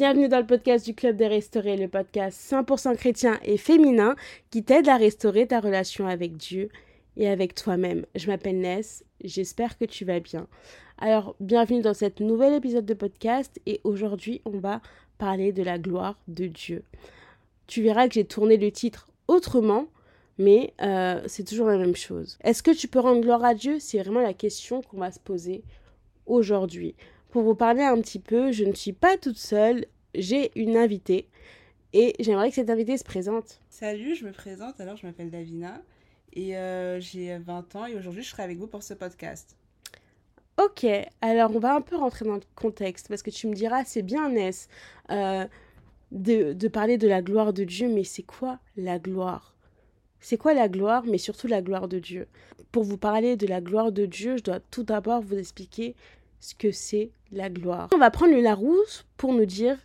bienvenue dans le podcast du Club des Restaurés, le podcast 100% chrétien et féminin qui t'aide à restaurer ta relation avec Dieu et avec toi-même. Je m'appelle Ness, j'espère que tu vas bien. Alors, bienvenue dans cet nouvel épisode de podcast et aujourd'hui, on va parler de la gloire de Dieu. Tu verras que j'ai tourné le titre autrement, mais euh, c'est toujours la même chose. Est-ce que tu peux rendre gloire à Dieu? C'est vraiment la question qu'on va se poser aujourd'hui. Pour vous parler un petit peu, je ne suis pas toute seule, j'ai une invitée et j'aimerais que cette invitée se présente. Salut, je me présente, alors je m'appelle Davina et euh, j'ai 20 ans et aujourd'hui je serai avec vous pour ce podcast. Ok, alors on va un peu rentrer dans le contexte parce que tu me diras, c'est bien Ness euh, de, de parler de la gloire de Dieu, mais c'est quoi la gloire? C'est quoi la gloire, mais surtout la gloire de Dieu? Pour vous parler de la gloire de Dieu, je dois tout d'abord vous expliquer ce que c'est la gloire. On va prendre le Larousse pour nous dire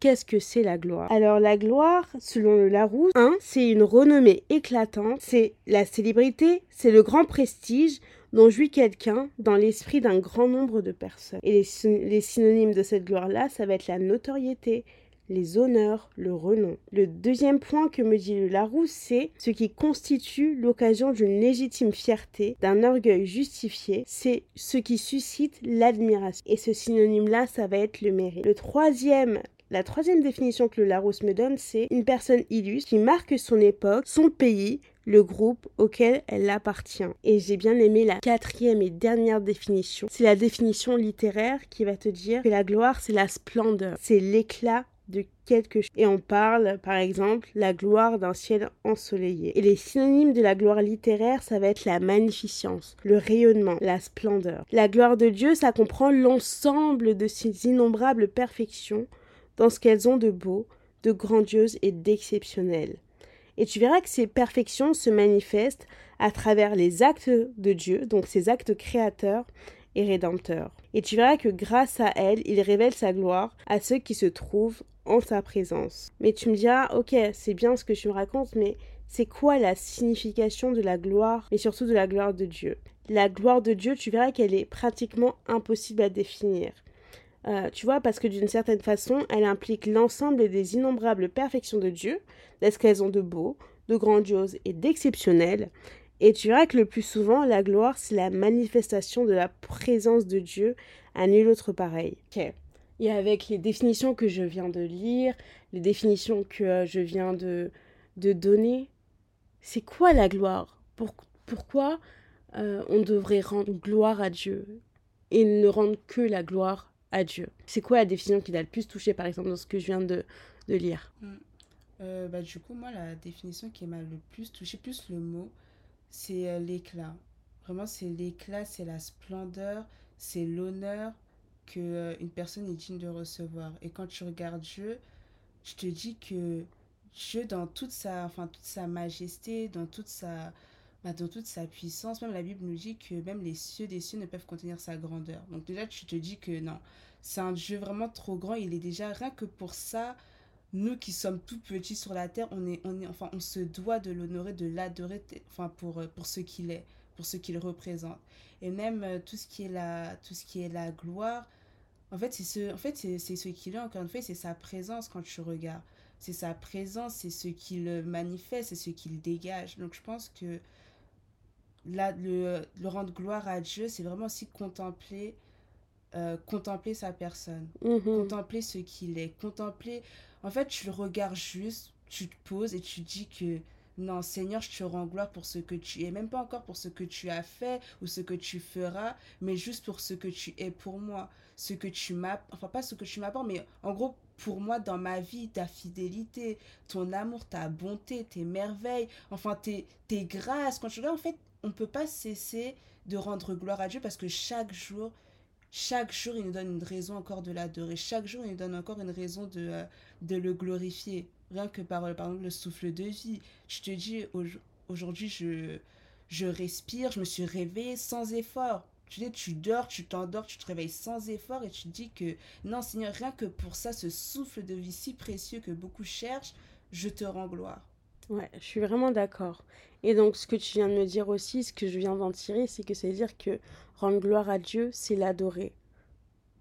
qu'est-ce que c'est la gloire. Alors la gloire, selon le Larousse, 1, c'est une renommée éclatante, c'est la célébrité, c'est le grand prestige dont jouit quelqu'un dans l'esprit d'un grand nombre de personnes. Et les, les synonymes de cette gloire-là, ça va être la notoriété, les honneurs, le renom. Le deuxième point que me dit le Larousse, c'est ce qui constitue l'occasion d'une légitime fierté, d'un orgueil justifié, c'est ce qui suscite l'admiration. Et ce synonyme-là, ça va être le mérite. Le troisième la troisième définition que le Larousse me donne, c'est une personne illustre qui marque son époque, son pays, le groupe auquel elle appartient. Et j'ai bien aimé la quatrième et dernière définition. C'est la définition littéraire qui va te dire que la gloire, c'est la splendeur, c'est l'éclat de quelque chose. Et on parle, par exemple, la gloire d'un ciel ensoleillé. Et les synonymes de la gloire littéraire, ça va être la magnificence, le rayonnement, la splendeur. La gloire de Dieu, ça comprend l'ensemble de ces innombrables perfections dans ce qu'elles ont de beau, de grandiose et d'exceptionnel. Et tu verras que ces perfections se manifestent à travers les actes de Dieu, donc ces actes créateurs et rédempteurs. Et tu verras que grâce à elles, il révèle sa gloire à ceux qui se trouvent en sa présence. Mais tu me diras, ok, c'est bien ce que tu me racontes, mais c'est quoi la signification de la gloire et surtout de la gloire de Dieu? La gloire de Dieu, tu verras qu'elle est pratiquement impossible à définir. Euh, tu vois, parce que d'une certaine façon, elle implique l'ensemble des innombrables perfections de Dieu, d'est-ce qu'elles ont de beau, de grandiose et d'exceptionnel. Et tu verras que le plus souvent, la gloire, c'est la manifestation de la présence de Dieu à nul autre pareil. Ok. Et avec les définitions que je viens de lire, les définitions que euh, je viens de, de donner, c'est quoi la gloire? Pourquoi euh, on devrait rendre gloire à Dieu et ne rendre que la gloire à Dieu? C'est quoi la définition qui t'a le plus touché, par exemple, dans ce que je viens de, de lire? Mm. euh, bah, Du coup, moi, la définition qui m'a le plus touché, plus le mot, c'est l'éclat. Vraiment, c'est l'éclat, c'est la splendeur, c'est l'honneur, que euh, une personne est digne de recevoir. Et quand tu regardes Dieu, je te dis que Dieu, dans toute sa, enfin, toute sa majesté, dans toute sa, bah, dans toute sa puissance, même la Bible nous dit que même les cieux des cieux ne peuvent contenir sa grandeur. Donc déjà, tu te dis que non, c'est un Dieu vraiment trop grand. Il est déjà, rien que pour ça, nous qui sommes tout petits sur la terre, on, est, on, est, enfin, on se doit de l'honorer, de l'adorer enfin, pour, euh, pour ce qu'il est, pour ce qu'il représente. Et même euh, tout ce qui est la, tout ce qui est la gloire, en fait, c'est ce, en fait, c'est, ce qu'il est, encore une fois, c'est sa présence quand tu regardes. C'est sa présence, c'est ce qu'il manifeste, c'est ce qu'il dégage. Donc, je pense que là, le, le rendre gloire à Dieu, c'est vraiment aussi contempler, euh, contempler sa personne, mhm. contempler ce qu'il est, contempler. En fait, tu le regardes juste, tu te poses et tu dis que non, Seigneur, je te rends gloire pour ce que tu es, même pas encore pour ce que tu as fait ou ce que tu feras, mais juste pour ce que tu es pour moi, ce que tu m'as, enfin pas ce que tu m'apportes, mais en gros pour moi dans ma vie, ta fidélité, ton amour, ta bonté, tes merveilles, enfin tes, tes grâces. Quand tu regardes, en fait, on ne peut pas cesser de rendre gloire à Dieu parce que chaque jour, chaque jour, il nous donne une raison encore de l'adorer. Chaque jour, il nous donne encore une raison de, euh, de le glorifier rien que par, par exemple le souffle de vie. Je te dis, aujourd'hui, je, je respire, je me suis réveillée sans effort. Tu dis, tu dors, tu t'endors, tu te réveilles sans effort et tu dis que non, Seigneur, rien que pour ça, ce souffle de vie si précieux que beaucoup cherchent, je te rends gloire. Ouais, je suis vraiment d'accord. Et donc, ce que tu viens de me dire aussi, ce que je viens d'en tirer, c'est que c'est dire que rendre gloire à Dieu, c'est l'adorer,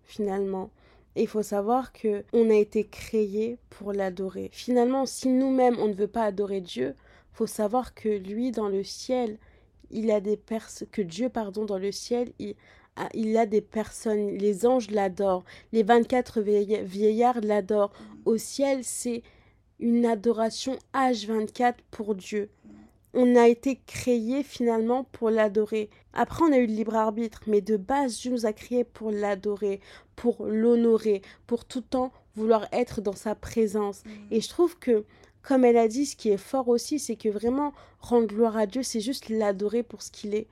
finalement. Et il faut savoir que on a été créé pour l'adorer. Finalement, si nous-mêmes on ne veut pas adorer Dieu, faut savoir que lui dans le ciel, il a des personnes que Dieu pardon dans le ciel, il a, a des personnes, les anges l'adorent, les 24 vieillards l'adorent. Au ciel, c'est une adoration H24 pour Dieu. On a été créé finalement pour l'adorer. Après, on a eu le libre arbitre, mais de base, Dieu nous a créés pour l'adorer, pour l'honorer, pour tout le temps vouloir être dans sa présence. Et je trouve que, comme elle a dit, ce qui est fort aussi, c'est que vraiment rendre gloire à Dieu, c'est juste l'adorer pour ce qu'il est.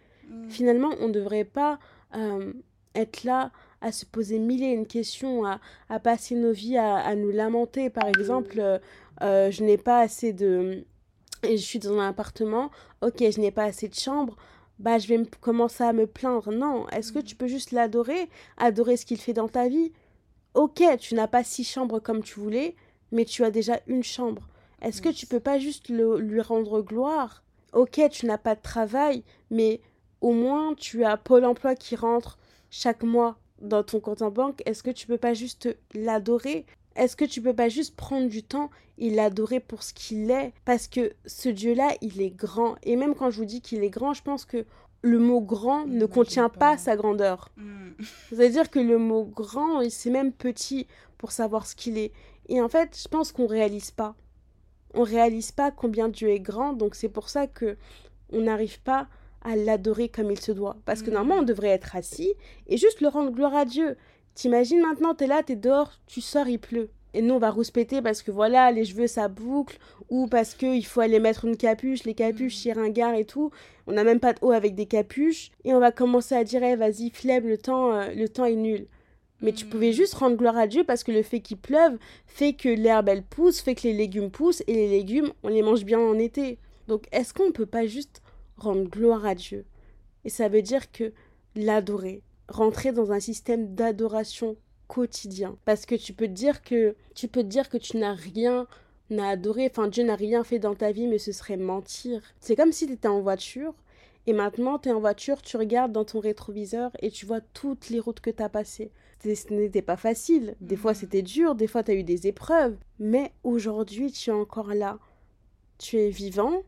Finalement, on ne devrait pas euh, être là à se poser mille et une questions, à, à passer nos vies à, à nous lamenter. Par exemple, euh, euh, je n'ai pas assez de... Et je suis dans un appartement, ok, je n'ai pas assez de chambres, bah je vais commencer à me plaindre. Non, est-ce que tu peux juste l'adorer, adorer ce qu'il fait dans ta vie? Ok, tu n'as pas six chambres comme tu voulais, mais tu as déjà une chambre. Est-ce que tu peux pas juste lui rendre gloire? Ok, tu n'as pas de travail, mais au moins tu as Pôle emploi qui rentre chaque mois dans ton compte en banque. Est-ce que tu peux pas juste l'adorer? Est-ce que tu peux pas juste prendre du temps et l'adorer pour ce qu'il est? Parce que ce Dieu-là, il est grand. Et même quand je vous dis qu'il est grand, je pense que le mot grand ne contient pas. sa grandeur. C'est-à-dire que le mot grand, c'est même petit pour savoir ce qu'il est. Et en fait, je pense qu'on réalise pas. On réalise pas combien Dieu est grand, donc c'est pour ça que on n'arrive pas à l'adorer comme il se doit. Parce que normalement, on devrait être assis et juste le rendre gloire à Dieu. T'imagines maintenant, t'es là, t'es dehors, tu sors, il pleut. Et nous, on va rouspéter parce que voilà, les cheveux, ça boucle, ou parce qu'il faut aller mettre une capuche, les capuches, chez mm. ringard et tout. On n'a même pas de haut avec des capuches. Et on va commencer à dire, eh, vas-y, flemme, le temps, euh, le temps est nul. Mais tu pouvais mm. juste rendre gloire à Dieu parce que le fait qu'il pleuve fait que l'herbe, elle pousse, fait que les légumes poussent, et les légumes, on les mange bien en été. Donc, est-ce qu'on ne peut pas juste rendre gloire à Dieu? Et ça veut dire que l'adorer, rentrer dans un système d'adoration quotidien. Parce que tu peux te dire que tu peux te dire que tu n'as rien à adorer, enfin Dieu n'a rien fait dans ta vie, mais ce serait mentir. C'est comme si tu étais en voiture et maintenant tu es en voiture, tu regardes dans ton rétroviseur et tu vois toutes les routes que tu as passées. Ce n'était pas facile, des fois mm. c'était dur, des fois tu as eu des épreuves, mais aujourd'hui tu es encore là. Tu es vivant,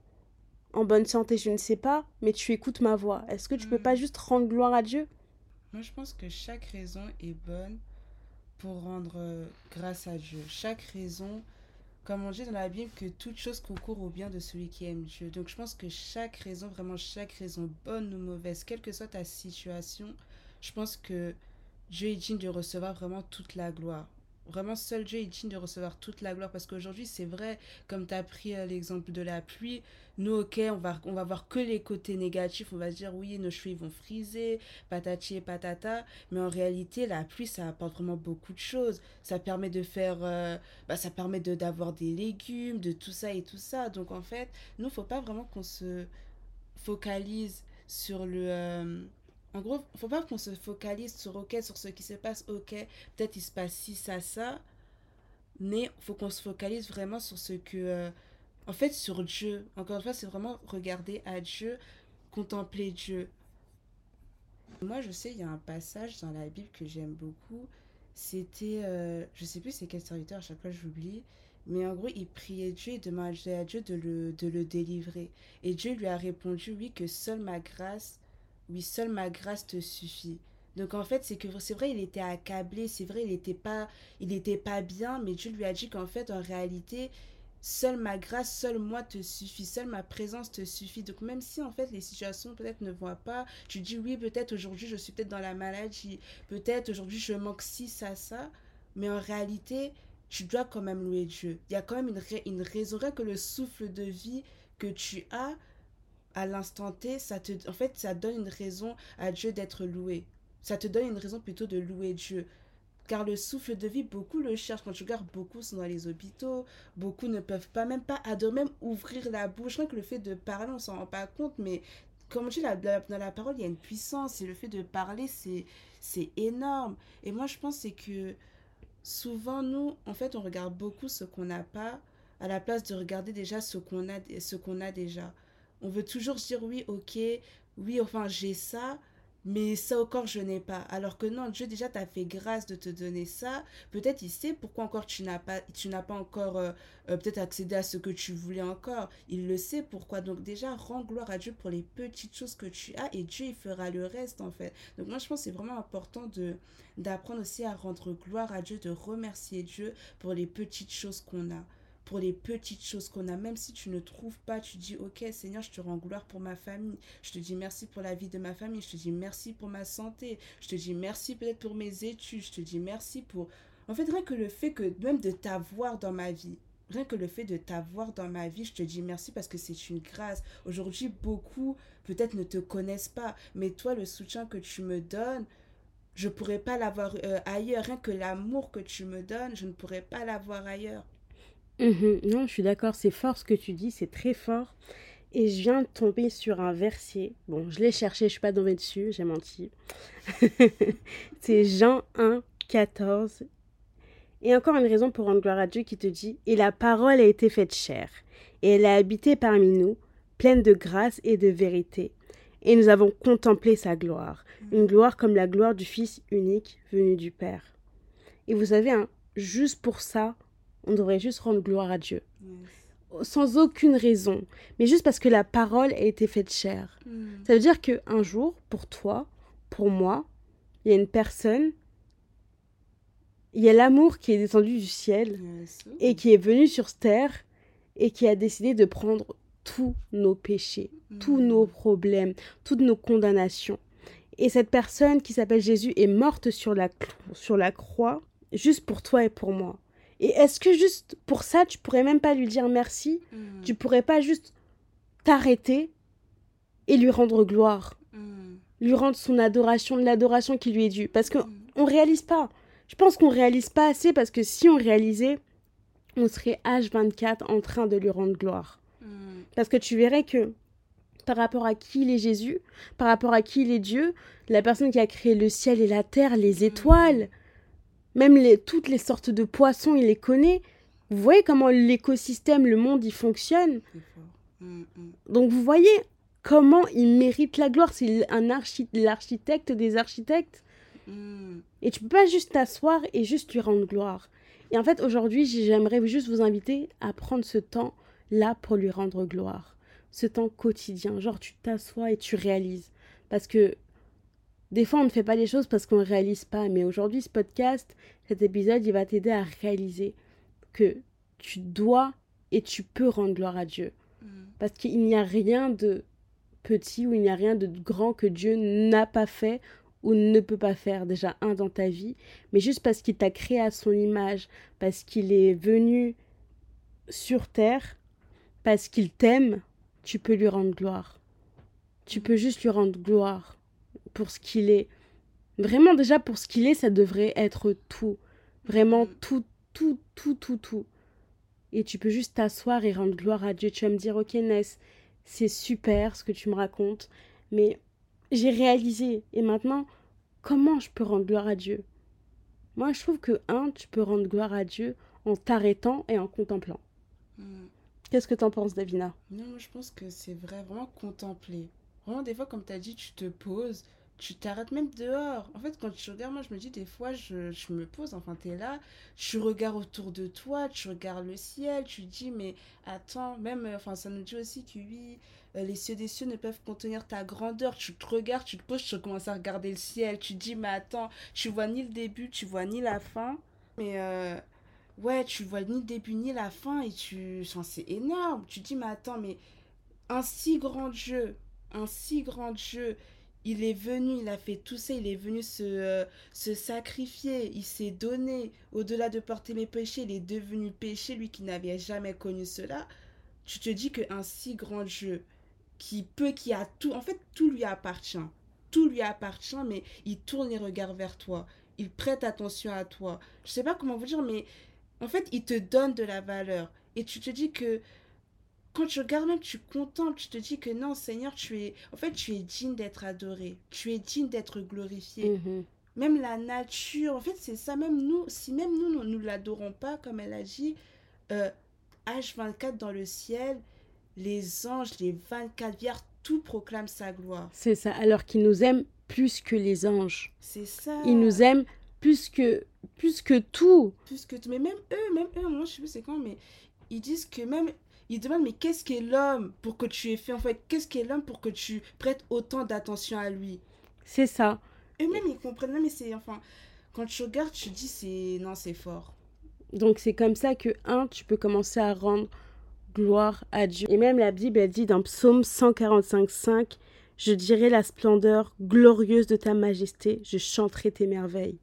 en bonne santé, je ne sais pas, mais tu écoutes ma voix. Est-ce que tu peux mm. pas juste rendre gloire à Dieu? Moi, je pense que chaque raison est bonne pour rendre euh, grâce à Dieu. Chaque raison, comme on dit dans la Bible, que toute chose concourt au bien de celui qui aime Dieu. Donc, je pense que chaque raison, vraiment chaque raison, bonne ou mauvaise, quelle que soit ta situation, je pense que Dieu est digne de recevoir vraiment toute la gloire. Vraiment, seul Dieu est digne de recevoir toute la gloire. Parce qu'aujourd'hui, c'est vrai, comme tu as pris euh, l'exemple de la pluie, nous, ok, on va, on va voir que les côtés négatifs. On va se dire, oui, nos cheveux vont friser, patati et patata. Mais en réalité, la pluie, ça apporte vraiment beaucoup de choses. Ça permet de faire. Euh, bah, ça permet d'avoir des légumes, de tout ça et tout ça. Donc, en fait, nous, faut pas vraiment qu'on se focalise sur le. Euh, en gros, faut pas qu'on se focalise sur ok, sur ce qui se passe, ok, peut-être il se passe ci, ça, ça, mais faut qu'on se focalise vraiment sur ce que, euh, en fait, sur Dieu. Encore une fois, c'est vraiment regarder à Dieu, contempler Dieu. Moi, je sais, il y a un passage dans la Bible que j'aime beaucoup. C'était, euh, je sais plus c'est quel serviteur, à chaque fois j'oublie, mais en gros, il priait Dieu et demandait à Dieu de le, de le délivrer. Et Dieu lui a répondu, oui, que seule ma grâce oui, seule ma grâce te suffit. Donc en fait, c'est que c'est vrai, il était accablé, c'est vrai, il n'était pas, il était pas bien, mais Dieu lui a dit qu'en fait, en réalité, seule ma grâce, seule moi te suffit, seule ma présence te suffit. Donc même si en fait les situations peut-être ne voient pas, tu dis oui, peut-être aujourd'hui je suis peut-être dans la maladie, peut-être aujourd'hui je manque ci, ça, ça, mais en réalité, tu dois quand même louer Dieu. Il y a quand même une, une raison, que le souffle de vie que tu as, à l'instant T, ça te, en fait, ça donne une raison à Dieu d'être loué. Ça te donne une raison plutôt de louer Dieu. Car le souffle de vie, beaucoup le cherchent. Quand tu regardes, beaucoup sont dans les hôpitaux. Beaucoup ne peuvent pas, même pas adorer, même ouvrir la bouche. Je que le fait de parler, on s'en rend pas compte, mais comme je dis, dans la parole, il y a une puissance. Et le fait de parler, c'est, c'est énorme. Et moi, je pense c'est que souvent, nous, en fait, on regarde beaucoup ce qu'on n'a pas à la place de regarder déjà ce qu'on a, ce qu'on a déjà on veut toujours dire oui, ok, oui, enfin j'ai ça, mais ça encore je n'ai pas. Alors que non, Dieu déjà t'a fait grâce de te donner ça. Peut-être il sait pourquoi encore tu n'as pas, tu n'as pas encore euh, euh, peut-être accédé à ce que tu voulais encore. Il le sait pourquoi. Donc déjà, rends gloire à Dieu pour les petites choses que tu as et Dieu il fera le reste en fait. Donc moi je pense c'est vraiment important de d'apprendre aussi à rendre gloire à Dieu, de remercier Dieu pour les petites choses qu'on a pour les petites choses qu'on a. Même si tu ne trouves pas, tu dis, ok Seigneur, je te rends gloire pour ma famille. Je te dis merci pour la vie de ma famille. Je te dis merci pour ma santé. Je te dis merci peut-être pour mes études. Je te dis merci pour... En fait, rien que le fait que même de t'avoir dans ma vie, rien que le fait de t'avoir dans ma vie, je te dis merci parce que c'est une grâce. Aujourd'hui, beaucoup peut-être ne te connaissent pas, mais toi, le soutien que tu me donnes, je ne pourrais pas l'avoir euh, ailleurs. Rien que l'amour que tu me donnes, je ne pourrais pas l'avoir ailleurs. Mhm. Non, je suis d'accord, c'est fort ce que tu dis, c'est très fort. Et je viens de tomber sur un verset. Bon, je l'ai cherché, je suis pas tombée dessus, j'ai menti. c'est Jean 1, 14. Et encore une raison pour rendre gloire à Dieu qui te dit Et la parole a été faite chair, et elle a habité parmi nous, pleine de grâce et de vérité. Et nous avons contemplé sa gloire, une gloire comme la gloire du Fils unique venu du Père. Et vous savez, hein, juste pour ça, on devrait juste rendre gloire à Dieu. Sans aucune raison. Mais juste parce que la parole a été faite chère. Mm. Ça veut dire qu'un jour, pour toi, pour moi, il y a une personne, il y a l'amour qui est descendu du ciel et qui est venu sur terre et qui a décidé de prendre tous nos péchés, tous mm. nos problèmes, toutes nos condamnations. Et cette personne qui s'appelle Jésus est morte sur la, sur la croix juste pour toi et pour moi. Et est-ce que juste pour ça, tu pourrais même pas lui dire merci hmm. Tu pourrais pas juste t'arrêter et lui rendre gloire hmm. Lui rendre son adoration, l'adoration qui lui est due Parce qu'on hmm. on réalise pas. Je pense qu'on réalise pas assez parce que si on réalisait, on serait H24 en train de lui rendre gloire. Parce que tu verrais que par rapport à qui il est Jésus, par rapport à qui il est Dieu, la personne qui a créé le ciel et la terre, les étoiles, même les, toutes les sortes de poissons, il les connaît. Vous voyez comment l'écosystème, le monde, il fonctionne. Mm, mm. Donc vous voyez comment il mérite la gloire. C'est un l'architecte des architectes. Mm. Et tu peux pas juste t'asseoir et juste lui rendre gloire. Et en fait, aujourd'hui, j'aimerais juste vous inviter à prendre ce temps là pour lui rendre gloire. Ce temps quotidien. Genre, tu t'assois et tu réalises. Parce que des fois, on ne fait pas les choses parce qu'on ne réalise pas. Mais aujourd'hui, ce podcast, cet épisode, il va t'aider à réaliser que tu dois et tu peux rendre gloire à Dieu. Mm. Parce qu'il n'y a rien de petit ou il n'y a rien de grand que Dieu n'a pas fait ou ne peut pas faire. Déjà, un dans ta vie. Mais juste parce qu'il t'a créé à son image, parce qu'il est venu sur terre, parce qu'il t'aime, tu peux lui rendre gloire. Tu peux juste lui rendre gloire pour ce qu'il est. Vraiment, déjà, pour ce qu'il est, ça devrait être tout. Vraiment mm. tout, tout, tout, tout, tout. Et tu peux juste t'asseoir et rendre gloire à Dieu. Tu vas me dire, ok, Ness, c'est super ce que tu me racontes, mais j'ai réalisé. Et maintenant, comment je peux rendre gloire à Dieu? Moi, je trouve que, un, tu peux rendre gloire à Dieu en t'arrêtant et en contemplant. Mm. Qu'est-ce que t'en penses, Davina? Non, je pense que c'est vrai, vraiment contempler. Vraiment, des fois, comme tu as dit, tu te poses, tu t'arrêtes même dehors. En fait, quand tu regardes, moi, je me dis, des fois, je, je me pose, enfin, tu es là, tu regardes autour de toi, tu regardes le ciel, tu dis, mais attends, même, euh, enfin, ça nous dit aussi que oui, euh, les cieux des cieux ne peuvent contenir ta grandeur. Tu te regardes, tu te poses, tu commences à regarder le ciel, tu dis, mais attends, tu vois ni le début, tu vois ni la fin. Mais, euh, ouais, tu vois ni le début ni la fin, et tu, enfin, c'est énorme. Tu dis, mais attends, mais un si grand Dieu, un si grand Dieu, il est venu, il a fait tout ça, il est venu se, euh, se sacrifier, il s'est donné, au-delà de porter mes péchés, il est devenu péché, lui qui n'avait jamais connu cela. Tu te dis qu'un si grand Dieu, qui peut, qui a tout, en fait, tout lui appartient. Tout lui appartient, mais il tourne les regards vers toi. Il prête attention à toi. Je sais pas comment vous dire, mais en fait, il te donne de la valeur. Et tu te dis que quand tu regardes même, tu contentes, tu te dis que non, Seigneur, tu es, en fait, tu es digne d'être adoré, tu es digne d'être glorifié. Mhm. Même la nature, en fait, c'est ça, même nous, si même nous, nous ne l'adorons pas, comme elle a dit, H24 euh, dans le ciel, les anges, les 24 vierges, tout proclame sa gloire. C'est ça, alors qu'il nous aime plus que les anges. C'est ça. Il nous aime plus que, plus que tout. Plus que tout. Mais même eux, même eux, moi je sais plus c'est quand, mais ils disent que même. Ils demandent, mais qu'est-ce qu'est l'homme pour que tu aies fait En fait, qu'est-ce qu'est l'homme pour que tu prêtes autant d'attention à lui? C'est ça. Eux-mêmes, ils comprennent. Non, mais c'est. Enfin, quand tu regardes, tu dis, c'est. Non, c'est fort. Donc c'est comme ça que, un, tu peux commencer à rendre gloire à Dieu. Et même la Bible, elle dit dans Psaume 145, 5, Je dirai la splendeur glorieuse de ta majesté, je chanterai tes merveilles.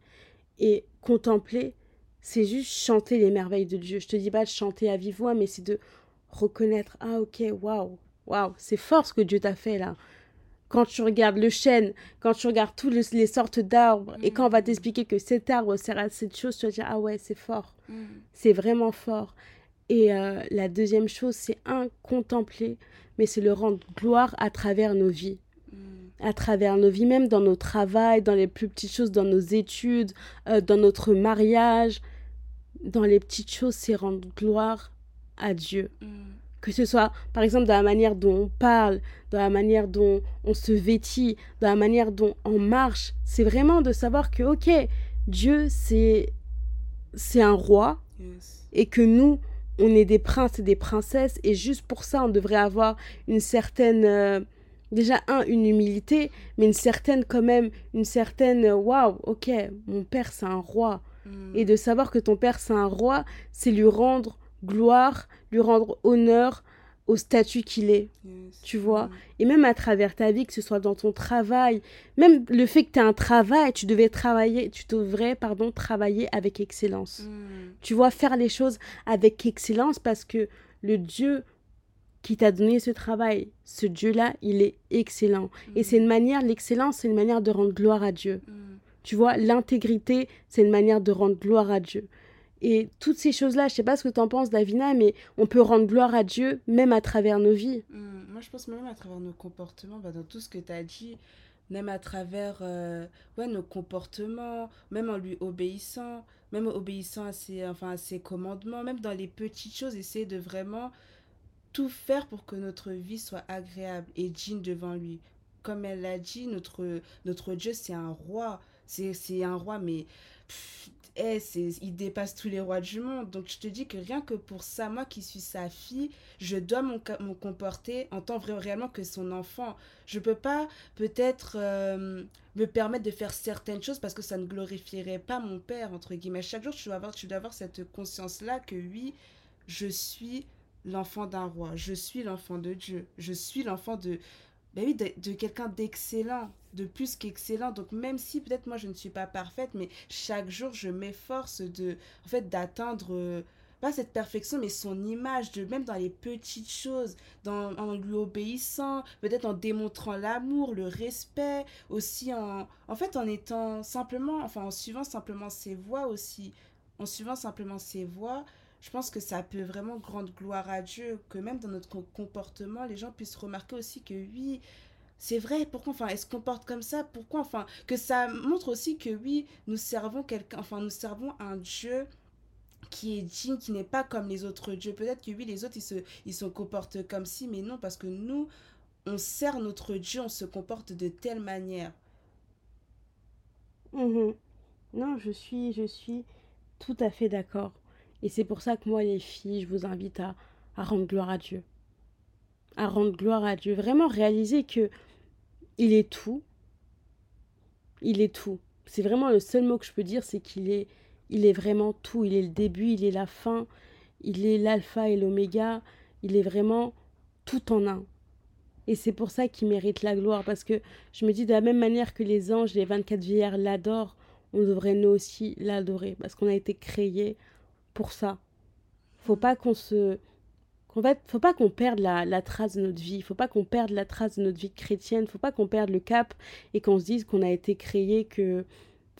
Et contempler, c'est juste chanter les merveilles de Dieu. Je te dis pas de chanter à vive voix, mais c'est de reconnaître, ah ok, waouh, waouh, c'est fort ce que Dieu t'a fait là. Quand tu regardes le chêne, quand tu regardes toutes les sortes d'arbres, et quand on va t'expliquer que cet arbre sert à cette chose, tu vas dire, ah ouais, c'est fort. Mm. C'est vraiment fort. Et euh, la deuxième chose, c'est un, contempler, mais c'est le rendre gloire à travers nos vies. Mm. À travers nos vies, même dans nos travails, dans les plus petites choses, dans nos études, euh, dans notre mariage. Dans les petites choses, c'est rendre gloire à Dieu. Mm. Que ce soit, par exemple, dans la manière dont on parle, dans la manière dont on se vêtit, dans la manière dont on marche. C'est vraiment de savoir que, ok, Dieu, c'est, c'est un roi Yes. et que nous, on est des princes et des princesses et juste pour ça, on devrait avoir une certaine... euh, déjà, un, une humilité, mais une certaine quand même, une certaine... euh, Waouh, ok, mon père, c'est un roi. Mm. Et de savoir que ton père, c'est un roi, c'est lui rendre gloire, lui rendre honneur au statut qu'il est, Yes. tu vois. Mm. Et même à travers ta vie, que ce soit dans ton travail, même le fait que tu as un travail, tu devais travailler, tu devrais, pardon, travailler avec excellence. Mm. Tu vois, faire les choses avec excellence parce que le Dieu qui t'a donné ce travail, ce Dieu-là, il est excellent. Et c'est une manière, l'excellence, c'est une manière de rendre gloire à Dieu. Mm. Tu vois, l'intégrité, c'est une manière de rendre gloire à Dieu. Et toutes ces choses-là, je sais pas ce que tu en penses, Davina, mais on peut rendre gloire à Dieu même à travers nos vies. Mm. Moi, je pense même à travers nos comportements, bah, dans tout ce que tu as dit, même à travers euh, ouais, nos comportements, même en lui obéissant, même obéissant à ses, enfin, à ses commandements, même dans les petites choses, essayer de vraiment tout faire pour que notre vie soit agréable et digne devant lui. Comme elle l'a dit, notre, notre Dieu, c'est un roi. C'est un roi, mais eh, c'est, il dépasse tous les rois du monde. Donc je te dis que rien que pour ça, moi qui suis sa fille, je dois me comporter en tant réellement que son enfant. Je peux pas peut-être euh, me permettre de faire certaines choses parce que ça ne glorifierait pas mon père, entre guillemets. Chaque jour, tu dois avoir, tu dois avoir cette conscience-là que oui, je suis l'enfant d'un roi, je suis l'enfant de Dieu, je suis l'enfant de, ben oui, de, de quelqu'un d'excellent, de plus qu'excellent. Donc même si peut-être moi je ne suis pas parfaite, mais chaque jour je m'efforce de, en fait, d'atteindre euh, pas cette perfection, mais son image, de même dans les petites choses, dans, en lui obéissant, peut-être en démontrant l'amour, le respect, aussi en, en fait, en étant simplement, enfin, en suivant simplement ses voies aussi, en suivant simplement ses voies, je pense que ça peut vraiment rendre gloire à Dieu, que même dans notre com- comportement, les gens puissent remarquer aussi que oui, c'est vrai, pourquoi enfin, elle se comporte comme ça, pourquoi enfin, que ça montre aussi que oui, nous servons quelqu'un, enfin, nous servons un Dieu qui est digne, qui n'est pas comme les autres dieux. Peut-être que oui, les autres, ils se, ils se comportent comme si, mais non, parce que nous, on sert notre Dieu, on se comporte de telle manière. Mhm. Non, je suis, je suis tout à fait d'accord. Et c'est pour ça que moi, les filles, je vous invite à, rendre gloire à Dieu. À rendre gloire à Dieu. Vraiment réaliser que il est tout. Il est tout. C'est vraiment le seul mot que je peux dire, c'est qu'il est, il est vraiment tout. Il est le début, il est la fin, il est l'alpha et l'oméga. Il est vraiment tout en un. Et c'est pour ça qu'il mérite la gloire, parce que je me dis de la même manière que les anges, les 24 vieillards l'adorent, on devrait nous aussi l'adorer, parce qu'on a été créés pour ça. Faut pas qu'on se... qu'en fait, faut pas qu'on perde la, trace de notre vie, faut pas qu'on perde la trace de notre vie chrétienne, faut pas qu'on perde le cap et qu'on se dise qu'on a été créé que...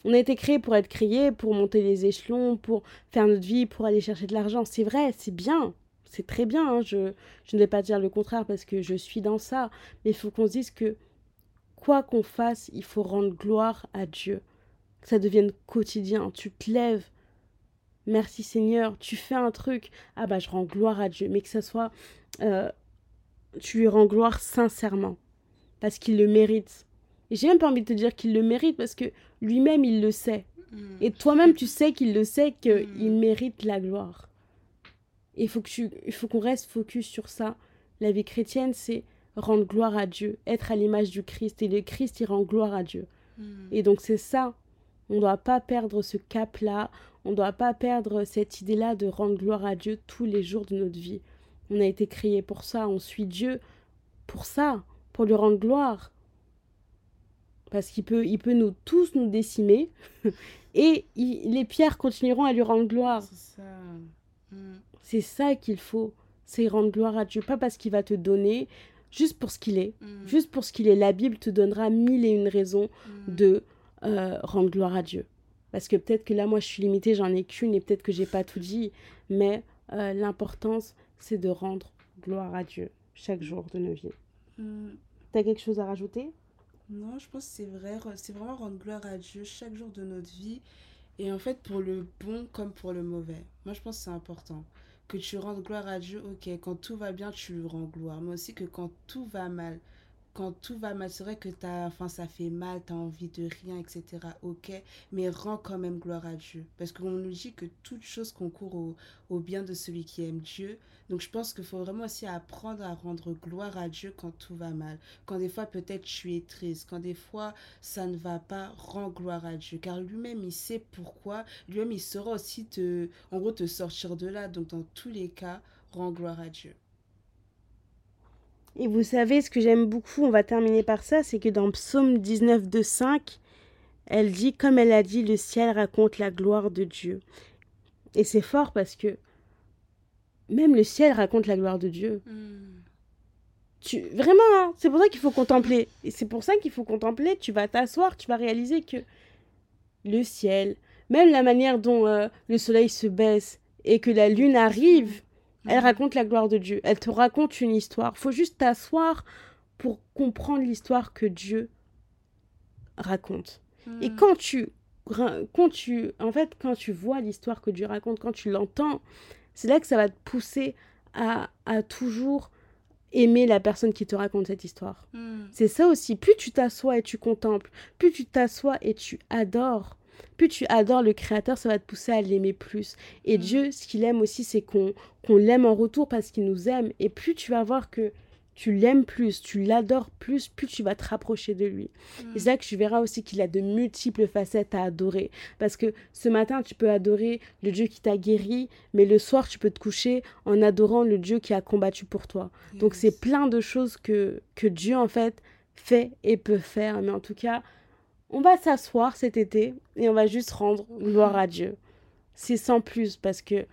On a été créé pour être créé, pour monter les échelons, pour faire notre vie, pour aller chercher de l'argent. C'est vrai, c'est bien, c'est très bien. hein, Je, je ne vais pas dire le contraire parce que je suis dans ça. Mais il faut qu'on se dise que quoi qu'on fasse, il faut rendre gloire à Dieu. Que ça devienne quotidien. Tu te lèves. Merci Seigneur. Tu fais un truc. Ah bah je rends gloire à Dieu. Mais que ça soit... euh, tu lui rends gloire sincèrement. Parce qu'il le mérite. Et j'ai même pas envie de te dire qu'il le mérite parce que lui-même, il le sait. Mm. Et toi-même, tu sais qu'il le sait, qu'il Mm. mérite la gloire. Et il faut que tu, il faut qu'on reste focus sur ça. La vie chrétienne, c'est rendre gloire à Dieu, être à l'image du Christ. Et le Christ, il rend gloire à Dieu. Mm. Et donc c'est ça. On ne doit pas perdre ce cap-là. On ne doit pas perdre cette idée-là de rendre gloire à Dieu tous les jours de notre vie. On a été créé pour ça. On suit Dieu pour ça, pour lui rendre gloire. Parce qu'il peut, il peut nous tous nous décimer. et il- les pierres continueront à lui rendre gloire. C'est ça. Mm. C'est ça qu'il faut. C'est rendre gloire à Dieu. Pas parce qu'il va te donner, juste pour ce qu'il est. Mm. Juste pour ce qu'il est. La Bible te donnera mille et une raisons Mm. de euh, rendre gloire à Dieu. Parce que peut-être que là, moi, je suis limitée, j'en ai qu'une et peut-être que j'ai pas tout dit, mais euh, l'importance, c'est de rendre gloire à Dieu chaque jour de nos vies. Mm. T'as quelque chose à rajouter? Non, je pense que c'est vrai, c'est vraiment rendre gloire à Dieu chaque jour de notre vie. Et en fait, pour le bon comme pour le mauvais. Moi, je pense que c'est important. Que tu rendes gloire à Dieu, ok, quand tout va bien, tu lui rends gloire. Mais aussi que quand tout va mal, quand tout va mal, c'est vrai que t'as, enfin, ça fait mal, t'as envie de rien, etc. Ok, mais rends quand même gloire à Dieu. Parce qu'on nous dit que toute chose concourt au, au bien de celui qui aime Dieu. Donc je pense qu'il faut vraiment aussi apprendre à rendre gloire à Dieu quand tout va mal. Quand des fois peut-être tu es triste, quand des fois ça ne va pas, rends gloire à Dieu. Car lui-même il sait pourquoi, lui-même il saura aussi te, en gros te sortir de là. Donc dans tous les cas, rends gloire à Dieu. Et vous savez, ce que j'aime beaucoup, on va terminer par ça, c'est que dans Psaume 19, 2, 5, elle dit, comme elle a dit, le ciel raconte la gloire de Dieu. Et c'est fort parce que même le ciel raconte la gloire de Dieu. Tu... Vraiment, hein, c'est pour ça qu'il faut contempler. Et c'est pour ça qu'il faut contempler. Tu vas t'asseoir, tu vas réaliser que le ciel, même la manière dont euh, le soleil se baisse et que la lune arrive, elle raconte la gloire de Dieu. Elle te raconte une histoire. faut juste t'asseoir pour comprendre l'histoire que Dieu raconte. Et quand tu, quand tu, en fait, quand tu vois l'histoire que Dieu raconte, quand tu l'entends, c'est là que ça va te pousser à, à toujours aimer la personne qui te raconte cette histoire. Mm. C'est ça aussi. Plus tu t'assois et tu contemples, plus tu t'assois et tu adores, plus tu adores le Créateur, ça va te pousser à l'aimer plus. Et Mm. Dieu, ce qu'il aime aussi, c'est qu'on qu'on l'aime en retour parce qu'il nous aime. Et plus tu vas voir que tu l'aimes plus, tu l'adores plus, plus tu vas te rapprocher de lui. Mm. Et c'est là que tu verras aussi qu'il a de multiples facettes à adorer. Parce que ce matin, tu peux adorer le Dieu qui t'a guéri, mais le soir, tu peux te coucher en adorant le Dieu qui a combattu pour toi. Donc c'est plein de choses que, que Dieu, en fait, fait et peut faire. Mais en tout cas, on va s'asseoir cet été et on va juste rendre gloire à Dieu. C'est sans plus parce que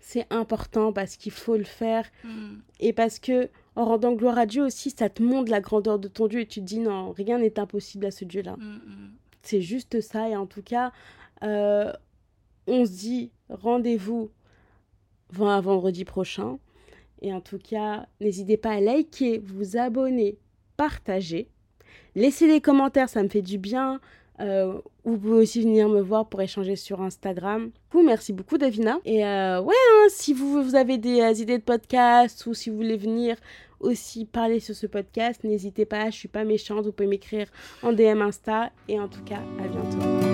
c'est important, parce qu'il faut le faire Mm. et parce que en rendant gloire à Dieu aussi, ça te montre la grandeur de ton Dieu et tu te dis non, rien n'est impossible à ce Dieu-là. Mm, mm. C'est juste ça et en tout cas, euh, on se dit rendez-vous à vendredi prochain. Et en tout cas, n'hésitez pas à liker, vous abonner, partager. Laissez des commentaires, ça me fait du bien. Euh, vous pouvez aussi venir me voir pour échanger sur Instagram. Vous, merci beaucoup, Davina. Et euh, ouais, hein, si vous, vous avez des euh, idées de podcast ou si vous voulez venir aussi parler sur ce podcast, n'hésitez pas, je suis pas méchante, vous pouvez m'écrire en DM Insta. Et en tout cas, à bientôt.